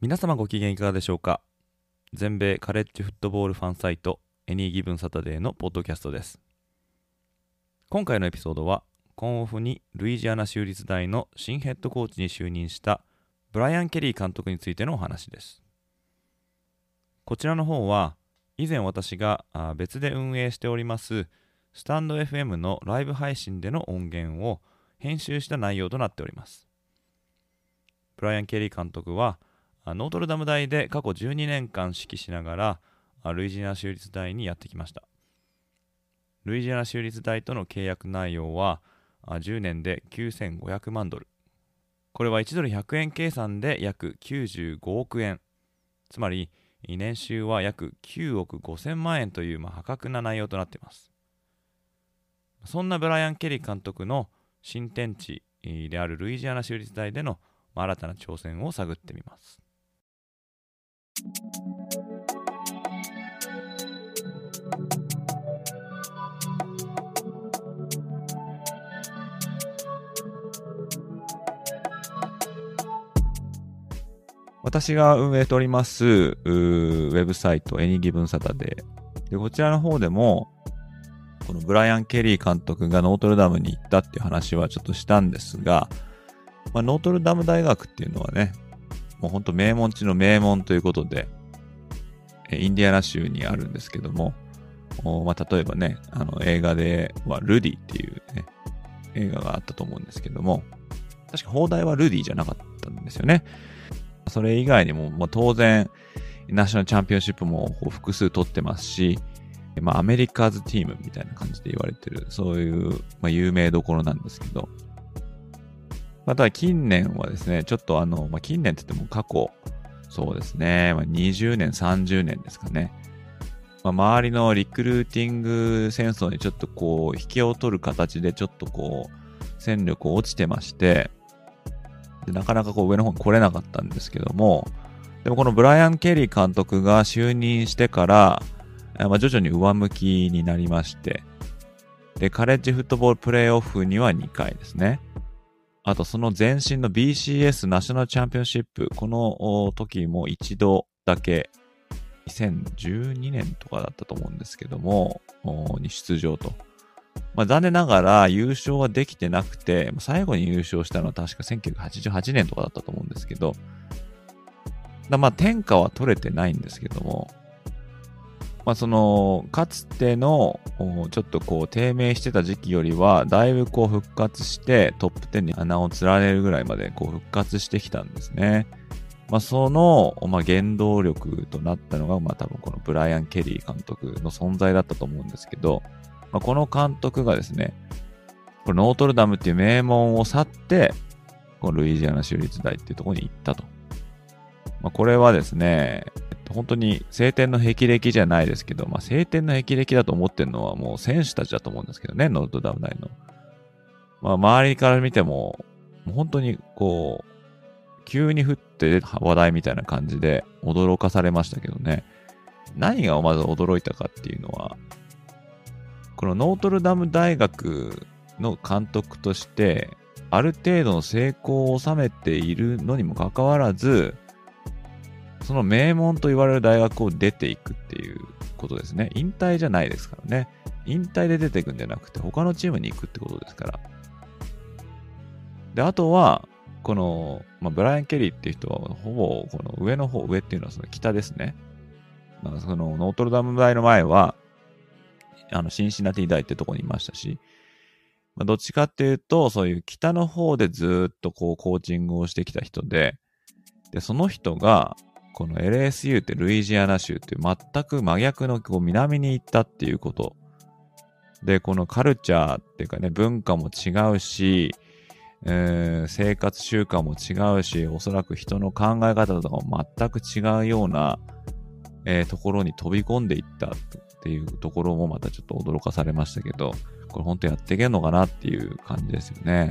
皆様ご機嫌いかがでしょうか？全米カレッジフットボールファンサイトエニーギブンサタデーのポッドキャストです。今回のエピソードはコンオフにルイジアナ州立大の新ヘッドコーチに就任したブライアン・ケリー監督についてのお話です。こちらの方は以前私が別で運営しておりますスタンド FM のライブ配信での音源を編集した内容となっております。ブライアン・ケリー監督はノートルダム大で過去12年間指揮しながらルイジアナ州立大にやってきました。ルイジアナ州立大との契約内容は10年で9500万ドル。これは1ドル100円計算で約95億円。つまり年収は約9億5000万円という、まあ、破格な内容となっています。そんなブライアン・ケリー監督の新天地であるルイジアナ州立大での新たな挑戦を探ってみます。私が運営しておりますウェブサイト、エニギブンサタデー。で、こちらの方でも、このブライアン・ケリー監督がノートルダムに行ったっていう話はちょっとしたんですが、まあ、ノートルダム大学っていうのはね、もうほんと名門地の名門ということで、インディアナ州にあるんですけども、まあ、例えばね、あの映画ではルディっていうね、映画があったと思うんですけども、確か放題はルディじゃなかったんですよね。それ以外にも、まあ、当然、ナショナルチャンピオンシップも複数取ってますし、まあ、アメリカーズチームみたいな感じで言われてる、そういう、まあ、有名どころなんですけど、ま、ただ近年はですね、ちょっとあの、まあ、近年って言っても過去、そうですね、まあ、20年、30年ですかね。まあ、周りのリクルーティング戦争にちょっとこう、引きを取る形でちょっとこう、戦力落ちてまして、でなかなかこう上の方に来れなかったんですけども、でもこのブライアン・ケリー監督が就任してから、まあ、徐々に上向きになりまして、で、カレッジフットボールプレイオフには2回ですね。あとその前身の BCS ナショナルチャンピオンシップ、この時も一度だけ、2012年とかだったと思うんですけども、に出場と。まあ、残念ながら優勝はできてなくて、最後に優勝したのは確か1988年とかだったと思うんですけど、だまあ天下は取れてないんですけども、まあ、その、かつての、ちょっとこう、低迷してた時期よりは、だいぶこう復活して、トップ10に穴を連ねるぐらいまでこう復活してきたんですね。まあ、その、まあ、原動力となったのが、まあ、多分このブライアン・ケリー監督の存在だったと思うんですけど、まあ、この監督がですね、このノートルダムっていう名門を去って、このルイジアナ州立大っていうところに行ったと。まあ、これはですね、本当に青天の霹靂じゃないですけど、まあ、青天の霹靂だと思ってるのはもう選手たちだと思うんですけどね、ノートダム大の。まあ、周りから見ても、も本当にこう、急に降って湧いたみたいな感じで驚かされましたけどね。何がまず驚いたかっていうのは、このノートルダム大学の監督として、ある程度の成功を収めているのにもかかわらず、その名門と言われる大学を出ていくっていうことですね。引退じゃないですからね。引退で出ていくんじゃなくて、他のチームに行くってことですから。で、あとは、この、まあ、ブライアン・ケリーっていう人は、ほぼこの上の方、上っていうのはその北ですね。まあ、そのノートルダム大の前は、あの、シンシナティ大ってとこにいましたし、まあ、どっちかっていうと、そういう北の方でずっとこう、コーチングをしてきた人で、で、その人が、この LSU ってルイジアナ州って全く真逆のこう南に行ったっていうこと。で、このカルチャーっていうかね、文化も違うし、えー、生活習慣も違うし、おそらく人の考え方とかも全く違うような、えー、ところに飛び込んでいったっていうところもまたちょっと驚かされましたけど、これ本当やっていけんのかなっていう感じですよね。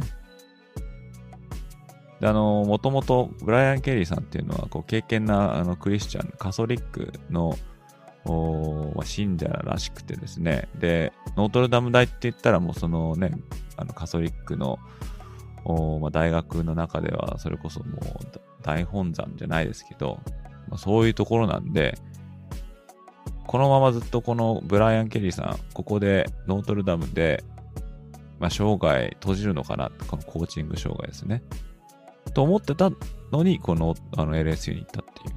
で、あの、もともとブライアン・ケリーさんっていうのは、こう、敬虔なあのクリスチャン、カソリックのまあ、信者らしくてですね、で、ノートルダム大って言ったらもうそのね、あのカソリックのまあ、大学の中ではそれこそもう大本山じゃないですけど、まあ、そういうところなんで、このままずっとこのブライアン・ケリーさん、ここでノートルダムで、まあ、生涯閉じるのかな、このコーチング生涯ですね。と思ってたのに、このあの LSU に行ったっていう。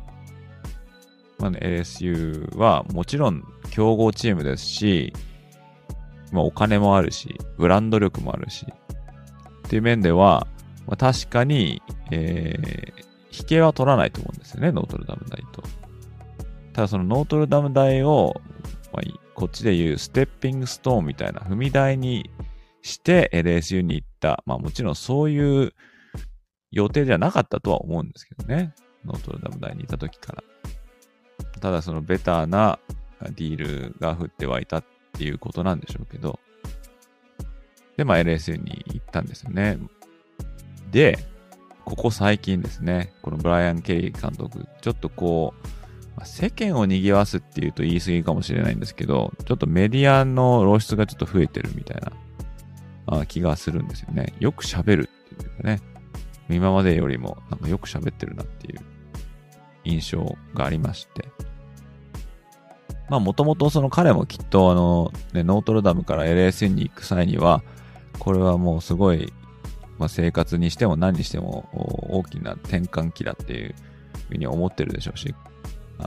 まあね、LSU はもちろん強豪チームですし、まあ、お金もあるし、ブランド力もあるし、っていう面では、まあ、確かに、えー、引けは取らないと思うんですよね、ノートルダム大と。ただそのノートルダム大を、まあ、こっちで言う stepping stone みたいな踏み台にして LSU に行った。まあもちろんそういう予定じゃなかったとは思うんですけどね。ノートルダム大にいた時から。ただその better な deal が降って湧いたっていうことなんでしょうけど。で、まあ LSU に行ったんですよね。で、ここ最近ですね、このブライアン・ケリー監督、ちょっとこう、世間を賑わすっていうと言い過ぎかもしれないんですけど、ちょっとメディアの露出がちょっと増えてるみたいな気がするんですよね。よく喋るっていうかね、今までよりもなんかよく喋ってるなっていう印象がありまして。まあもともとその彼もきっとあの、ね、ノートルダムから LSN に行く際には、これはもうすごい、まあ、生活にしても何にしても大きな転換期だっていうふうに思ってるでしょうし、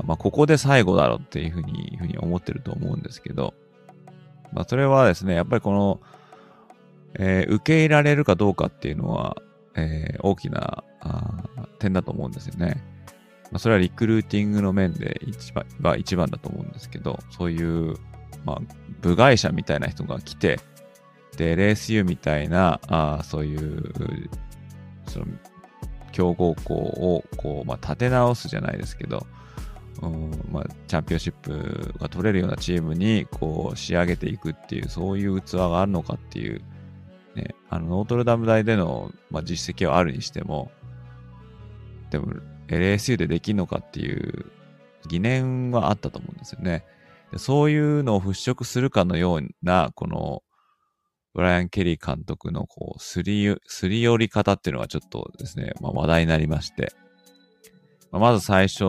まあ、ここで最後だろうっていうふうに、ふうに思ってると思うんですけど、まあ、それはですね、やっぱりこの、えー、受け入れられるかどうかっていうのは、えー、大きな点だと思うんですよね。まあ、それはリクルーティングの面で一番は一番だと思うんですけど、そういう、まあ、部外者みたいな人が来て、で、LSU みたいな、あそういう、その、強豪校を、こう、まあ、立て直すじゃないですけど、うんまあ、チャンピオンシップが取れるようなチームにこう仕上げていくっていう、そういう器があるのかっていう、ね、あのノートルダム大での、まあ、実績はあるにしても、でも LSU でできるのかっていう疑念はあったと思うんですよね。でそういうのを払拭するかのような、このブライアン・ケリー監督のこうすり、すり寄り方っていうのがちょっとですね、まあ、話題になりまして、まあ、まず最初、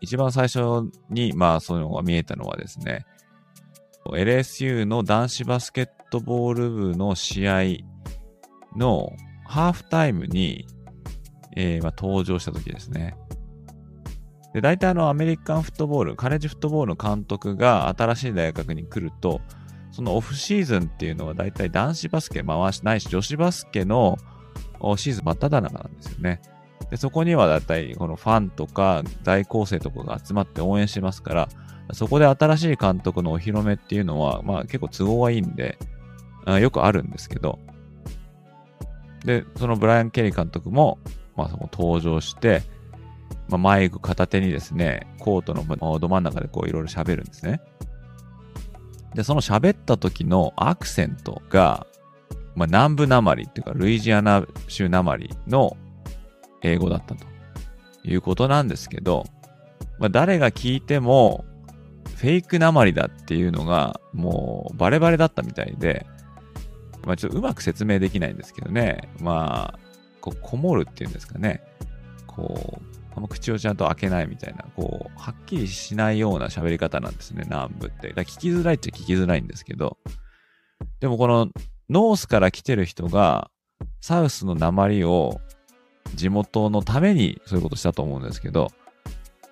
一番最初に、まあそういうのが見えたのはですね、LSU の男子バスケットボール部の試合のハーフタイムに、えー、まあ、登場した時ですね。で、大体あのアメリカンフットボール、カレッジフットボールの監督が新しい大学に来ると、そのオフシーズンっていうのは大体男子バスケ回しないし、女子バスケのシーズン真っ只中なんですよね。で、そこにはだいたいこのファンとか在校生とかが集まって応援しますから、そこで新しい監督のお披露目っていうのは、まあ結構都合がいいんで、あよくあるんですけど、で、そのブライアン・ケリー監督も、まあそこ登場して、まあ、マイク片手にですね、コートのど真ん中でこういろいろ喋るんですね。で、その喋った時のアクセントが、まあ、南部なまりっていうか、ルイジアナ州なまりの英語だったということなんですけど、まあ、誰が聞いても、フェイクなまりだっていうのが、もうバレバレだったみたいで、まあ、ちょっとうまく説明できないんですけどね、まあ、こ、こもるっていうんですかね、こう、あんま口をちゃんと開けないみたいな、こう、はっきりしないような喋り方なんですね、南部って。だ聞きづらいっちゃ聞きづらいんですけど、でもこのノースから来てる人が、サウスの鉛を地元のためにそういうことしたと思うんですけど、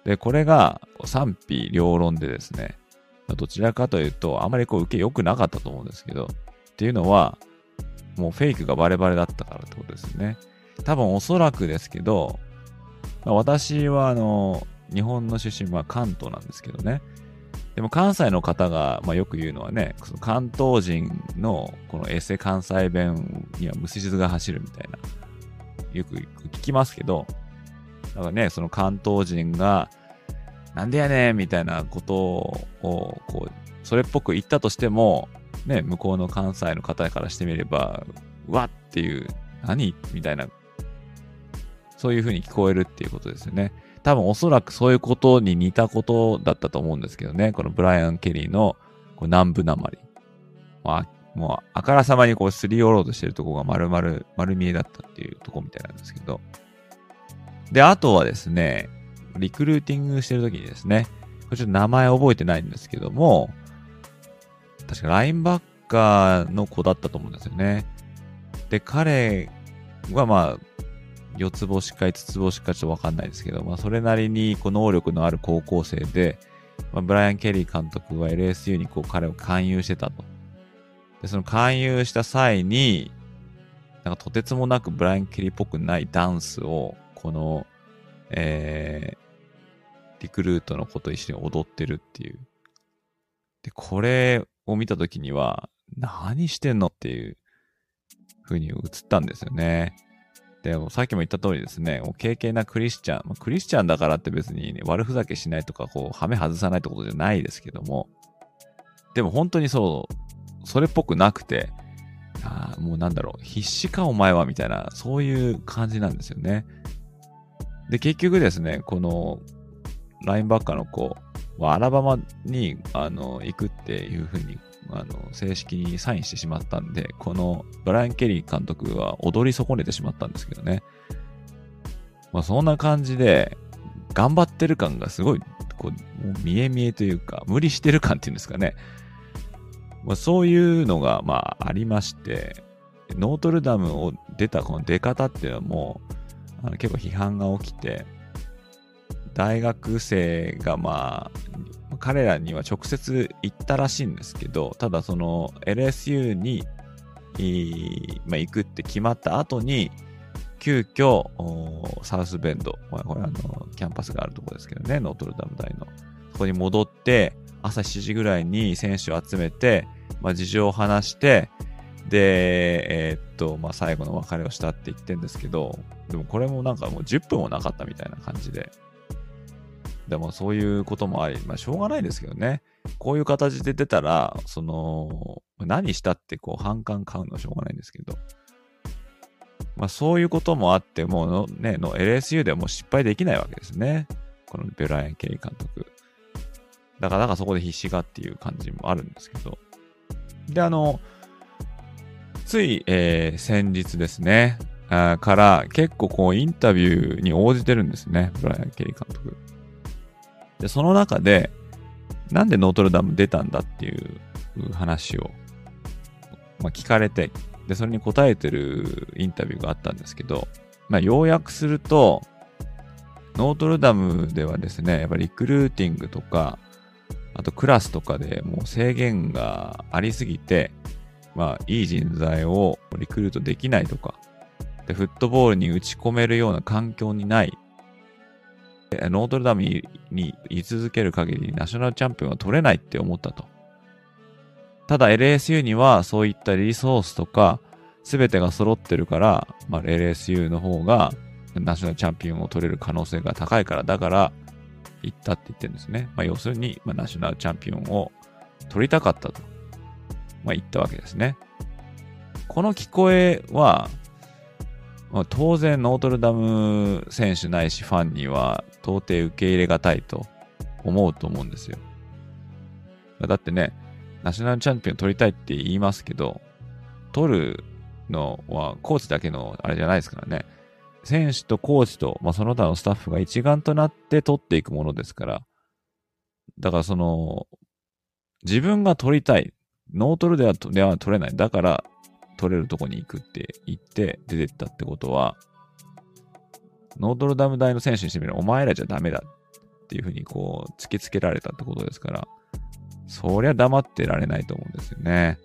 で、これが賛否両論でですね、どちらかというと、あまりこう受け良くなかったと思うんですけど、っていうのは、もうフェイクがバレバレだったからってことですね。多分おそらくですけど、まあ、私はあの、日本の出身は関東なんですけどね。でも関西の方が、まあ、よく言うのはね、関東人のこのエセ関西弁には無視術が走るみたいなよく聞きますけど、だからね、その関東人が、なんでやねんみたいなことを、こう、それっぽく言ったとしても、ね、向こうの関西の方からしてみれば、わっていう、何みたいな、そういう風に聞こえるっていうことですよね。多分おそらくそういうことに似たことだったと思うんですけどね。このブライアン・ケリーのこう南部なまり。まあ、もうあからさまにこうすり寄ろうとしてるとこが丸々、丸見えだったっていうとこみたいなんですけど。で、あとはですね、リクルーティングしてるときにですね、これちょっと名前覚えてないんですけども、確かラインバッカーの子だったと思うんですよね。で、彼はまあ、四つ星か五つ星かちょっとわかんないですけど、まあ、それなりにこう能力のある高校生で、まあ、ブライアン・ケリー監督は LSU にこう彼を勧誘してたと。で、その勧誘した際に、なんかとてつもなくブライアン・ケリーっぽくないダンスを、この、えー、リクルートの子と一緒に踊ってるっていう。で、これを見たときには、何してんのっていう風に映ったんですよね。で、さっきも言った通りですね、もう軽々なクリスチャン、クリスチャンだからって別に、ね、悪ふざけしないとか、こう、はめ外さないってことじゃないですけども、でも本当にそう、それっぽくなくて、あもうなんだろう、必死かお前はみたいな、そういう感じなんですよね。で、結局ですね、この、ラインバッカーの子アラバマに、あの、行くっていうふうにあの、正式にサインしてしまったんで、このブライアン・ケリー監督は踊り損ねてしまったんですけどね。まあそんな感じで、頑張ってる感がすごい、こう、もう見え見えというか、無理してる感っていうんですかね。まあそういうのが、まあありまして、ノートルダムを出たこの出方っていうのはもう、あの結構批判が起きて、大学生がまあ、彼らには直接行ったらしいんですけど、ただその LSU に、まあ、行くって決まった後に、急遽、サウスベンド、これあの、キャンパスがあるところですけどね、ノートルダム大の。そこに戻って、朝7時ぐらいに選手を集めて、まあ、事情を話して、で、えー、っと、まあ、最後の別れをしたって言ってるんですけど、でもこれもなんかもう10分もなかったみたいな感じで、でもそういうこともあり、まあしょうがないですけどね。こういう形で出たら、その、何したってこう反感買うのはしょうがないんですけど。まあそういうこともあって、もうね、の LSU ではもう失敗できないわけですね。このベライアン・ケリー監督。だから、だからそこで必死がっていう感じもあるんですけど。で、あの、つい、えー、先日ですね、あから結構こうインタビューに応じてるんですね、ブライアン・ケリー監督。で、その中で、なんでノートルダム出たんだっていう話を、まあ、聞かれて、で、それに答えてるインタビューがあったんですけど、まあ、要約すると、ノートルダムではですね、やっぱりリクルーティングとか、あとクラスとかでもう制限がありすぎて、まあ、いい人材をリクルートできないとか、で、フットボールに打ち込めるような環境にないノートルダムに居続ける限りナショナルチャンピオンは取れないって思ったと。ただ LSU にはそういったリソースとか全てが揃ってるから、まあ、LSU の方がナショナルチャンピオンを取れる可能性が高いから、だから行ったって言ってるんですね。まあ、要するに、まあ、ナショナルチャンピオンを取りたかったと、まあ、言ったわけですね。この聞こえは、まあ、当然ノートルダム選手ないしファンには到底受け入れがたいと思うと思うんですよ。だってね、ナショナルチャンピオン取りたいって言いますけど、取るのはコーチだけのあれじゃないですからね。選手とコーチと、まあ、その他のスタッフが一丸となって取っていくものですから。だからその、自分が取りたい。ノートルではでは取れない。だから取れるとこに行くって言って出てったってことは、ノートルダム大の選手にしてみれば、お前らじゃダメだっていうふうにこう、突きつけられたってことですから、そりゃ黙ってられないと思うんですよね。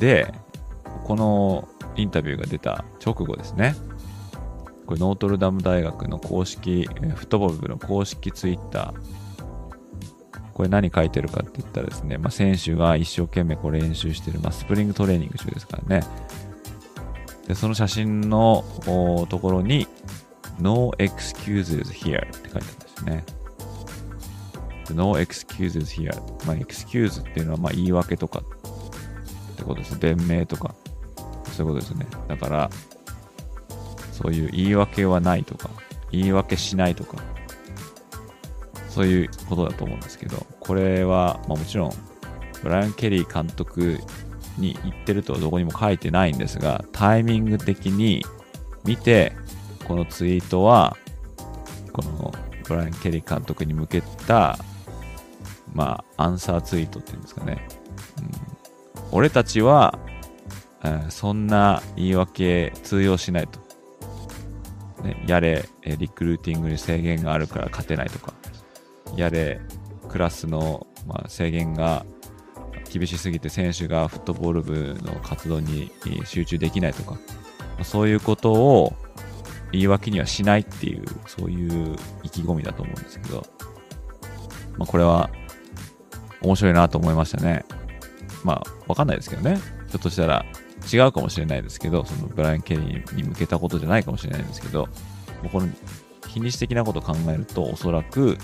で、このインタビューが出た直後ですね。これノートルダム大学の公式、フットボール部の公式ツイッター。これ何書いてるかって言ったらですね、まあ、選手が一生懸命これ練習してる、まあ、スプリングトレーニング中ですからね。で、その写真のところに、No excuses here って書いてあるんですね。No excuses here. まあ、excuse っていうのはまあ言い訳とかってことです。弁明とか。そういうことですね。だから、そういう言い訳はないとか、言い訳しないとか、そういうことだと思うんですけど、これは、まあ、もちろん、ブライアン・ケリー監督に言ってるとはどこにも書いてないんですが、タイミング的に見て、このツイートは、このブライアン・ケリー監督に向けた、まあ、アンサーツイートっていうんですかね。うん、俺たちは、えー、そんな言い訳通用しないと。ね、やれ、リクルーティングに制限があるから勝てないとか、やれ、クラスの、まあ、制限が厳しすぎて選手がフットボール部の活動に集中できないとか、そういうことを言い訳にはしないっていう、そういう意気込みだと思うんですけど、まあ、これは面白いなと思いましたね。まあ、わかんないですけどね。ひょっとしたら違うかもしれないですけど、そのブライアン・ケリーに向けたことじゃないかもしれないですけど、もうこの非日的なことを考えると、おそらく、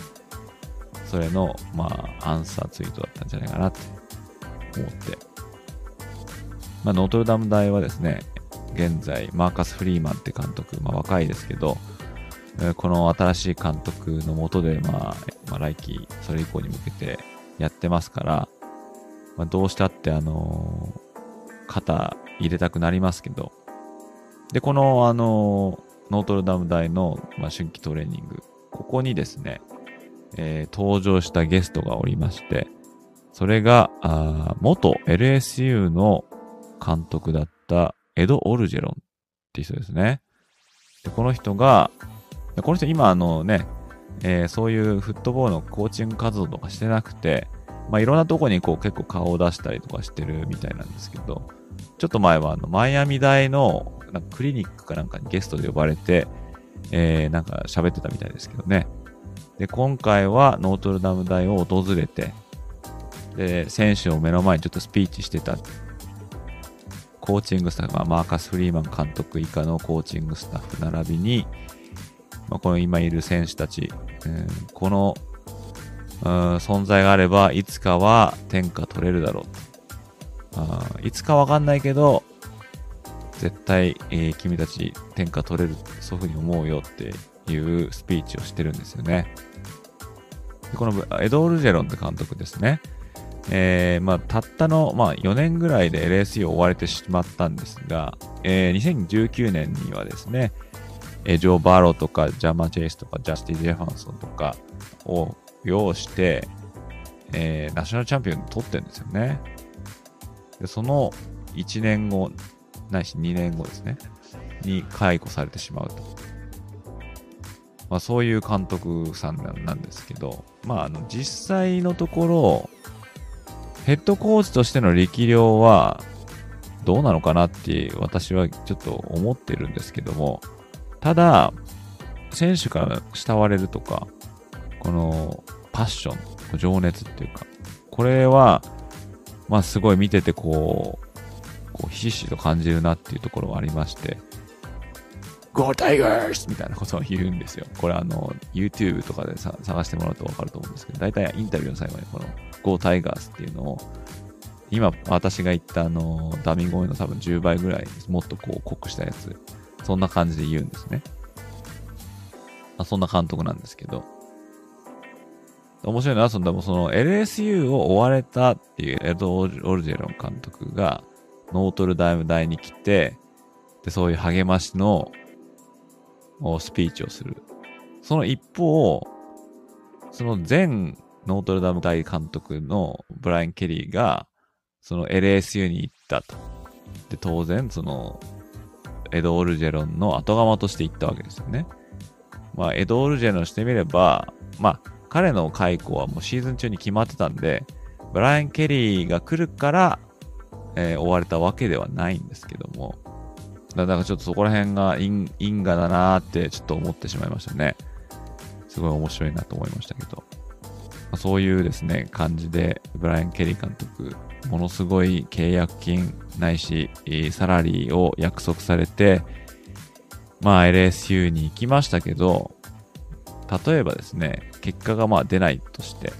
それの、まあ、アンサーツイートだったんじゃないかなって思って。まあ、ノートルダム大はですね、現在、マーカス・フリーマンって監督、まあ、若いですけど、この新しい監督のもとで、まあ、まあ、来季、それ以降に向けてやってますから、まあ、どうしたって、あのー、肩入れたくなりますけど、で、この、あの、ノートルダム大の、まあ、春季トレーニング、ここにですね、えー、登場したゲストがおりまして、それが、あ元 LSU の監督だったエド・オルジェロンって人ですね。でこの人が、この人今あのね、えー、そういうフットボールのコーチング活動とかしてなくて、まあ、いろんなとこにこう結構顔を出したりとかしてるみたいなんですけど、ちょっと前はあのマイアミ大のなんかクリニックかなんかにゲストで呼ばれて、えー、なんか喋ってたみたいですけどね。で、今回はノートルダム大を訪れて、で、選手を目の前にちょっとスピーチしてたコーチングスタッフ、まあ、マーカス・フリーマン監督以下のコーチングスタッフ並びに、まあ、この今いる選手たち、えー、この存在があれば、いつかは天下取れるだろうあいつかわかんないけど、絶対、えー、君たち天下取れる、そういうふうに思うよっていうスピーチをしてるんですよね。でこのエドール・ジェロンって監督ですね。えー、まあ、たったの、まあ、4年ぐらいで LSU を追われてしまったんですが、えー、2019年にはですね、えー、ジョー・バーローとか、ジャマ・チェイスとか、ジャスティ・ジェファンソンとかを要して、えー、ナショナルチャンピオン取ってるんですよね。で、その1年後、ないし2年後ですね、に解雇されてしまうと。まあ、そういう監督さんなんですけど、まあ、あの実際のところ、ヘッドコーチとしての力量はどうなのかなって私はちょっと思ってるんですけども、ただ、選手から慕われるとか、このパッション、情熱っていうか、これは、まあすごい見ててこう、こうひしひしと感じるなっていうところはありまして、Go Tigers! みたいなことを言うんですよ。これあの、YouTube とかでさ探してもらうとわかると思うんですけど、大体インタビューの最後にこの Go Tigers っていうのを、今私が言ったあの、ダミ声の多分10倍ぐらい、もっとこう濃くしたやつ、そんな感じで言うんですね。まあ、そんな監督なんですけど。面白いのは、その、でもその LSU を追われたっていうエド・オルジェロン監督が、ノートルダム大に来て、で、そういう励ましのスピーチをする。その一方、その前ノートルダム大監督のブライアン・ケリーが、その LSU に行ったと。で、当然、その、エド・オルジェロンの後釜として行ったわけですよね。まあ、エド・オルジェロンしてみれば、まあ、彼の解雇はもうシーズン中に決まってたんで、ブライアン・ケリーが来るから、えー、追われたわけではないんですけども、だからちょっとそこら辺が因因果だなーってちょっと思ってしまいましたね。すごい面白いなと思いましたけど。まあ、そういうですね、感じで、ブライアン・ケリー監督、ものすごい契約金ないし、サラリーを約束されて、まあ LSU に行きましたけど、例えばですね、結果がまあ出ないとして、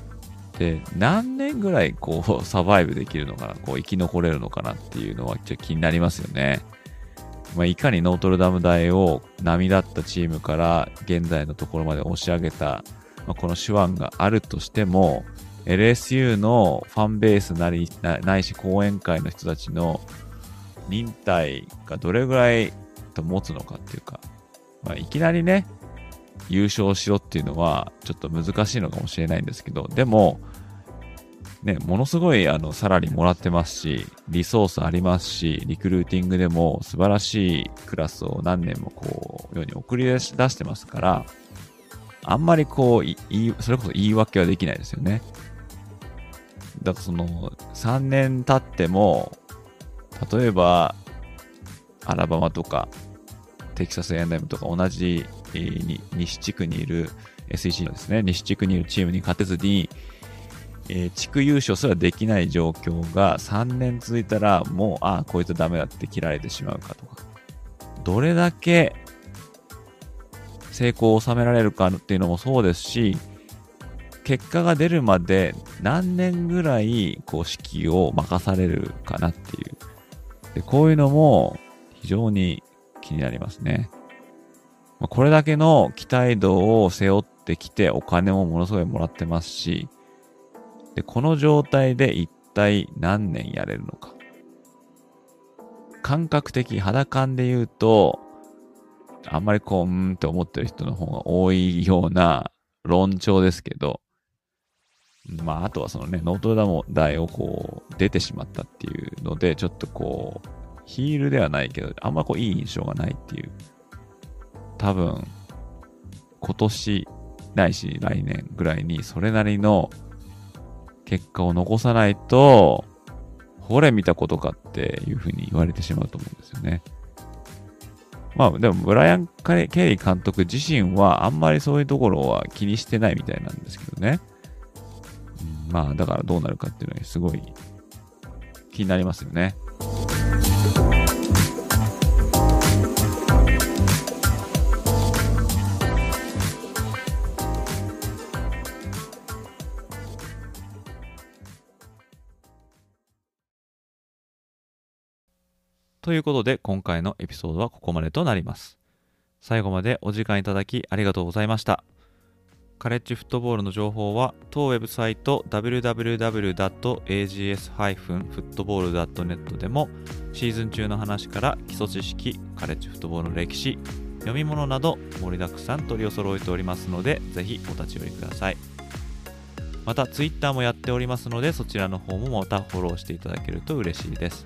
で、何年ぐらいこう サバイブできるのかな、こう生き残れるのかなっていうのはちょっと気になりますよね。まあ、いかにノートルダム大を波立ったチームから現在のところまで押し上げた、まあ、この手腕があるとしても、LSU のファンベースなり、ないし講演会の人たちの忍耐がどれぐらいと持つのかっていうか、まあ、いきなりね、優勝しろっていうのはちょっと難しいのかもしれないんですけど、でも、ね、ものすごいあのサラリーもらってますし、リソースありますし、リクルーティングでも素晴らしいクラスを何年もこう、ように送り出してますから、あんまりこう、いそれこそ言い訳はできないですよね。だからその、3年経っても、例えば、アラバマとか、テキサス A&M とか同じ、えー、西地区にいる SEC のですね、西地区にいるチームに勝てずに、えー、地区優勝すらできない状況が3年続いたら、もう、ああ、こいつダメだって切られてしまうかとか、どれだけ成功を収められるかっていうのもそうですし、結果が出るまで何年ぐらい、こう、指揮を任されるかなっていう。で、こういうのも非常に気になりますね。まこれだけの期待度を背負ってきてお金もものすごいもらってますし、で、この状態で一体何年やれるのか。感覚的、肌感で言うと、あんまりこう、うんって思ってる人の方が多いような論調ですけど、まあ、あとはそのね、ノートダム大をこう、出てしまったっていうので、ちょっとこう、ヒールではないけど、あんまこう、いい印象がないっていう。多分、今年ないし来年ぐらいにそれなりの結果を残さないと、ほれ見たことかっていうふうに言われてしまうと思うんですよね。まあでも、ブライアン・ケリー監督自身はあんまりそういうところは気にしてないみたいなんですけどね。まあだからどうなるかっていうのはすごい気になりますよね。ということで今回のエピソードはここまでとなります。最後までお時間いただきありがとうございました。カレッジフットボールの情報は当ウェブサイト www.ags-football.net でもシーズン中の話から基礎知識、カレッジフットボールの歴史、読み物など盛りだくさん取り揃えておりますのでぜひお立ち寄りください。また Twitter もやっておりますのでそちらの方もまたフォローしていただけると嬉しいです。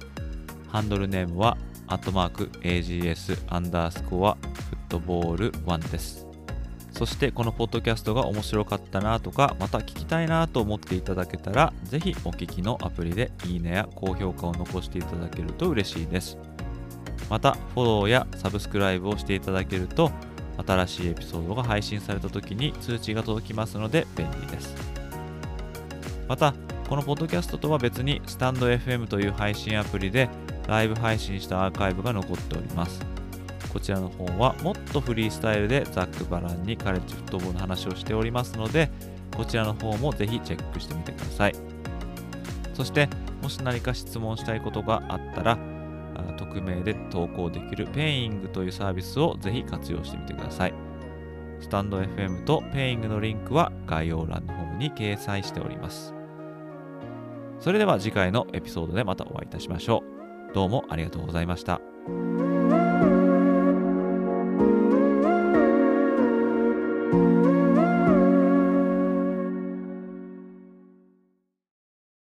ハンドルネームは、アットマーク AGS アンダースコアフットボール1です。そしてこのポッドキャストが面白かったなとか、また聞きたいなと思っていただけたら、ぜひお聞きのアプリでいいねや高評価を残していただけると嬉しいです。また、フォローやサブスクライブをしていただけると、新しいエピソードが配信された時に通知が届きますので便利です。また、このポッドキャストとは別に、スタンド FM という配信アプリでライブ配信したアーカイブが残っております。こちらの方はもっとフリースタイルでざっくばらんにカレッジフットボールの話をしておりますので、こちらの方もぜひチェックしてみてください。そして、もし何か質問したいことがあったら、匿名で投稿できるペイングというサービスをぜひ活用してみてください。スタンド FM とペイングのリンクは概要欄の方に掲載しております。それでは次回のエピソードでまたお会いいたしましょう。どうもありがとうございました。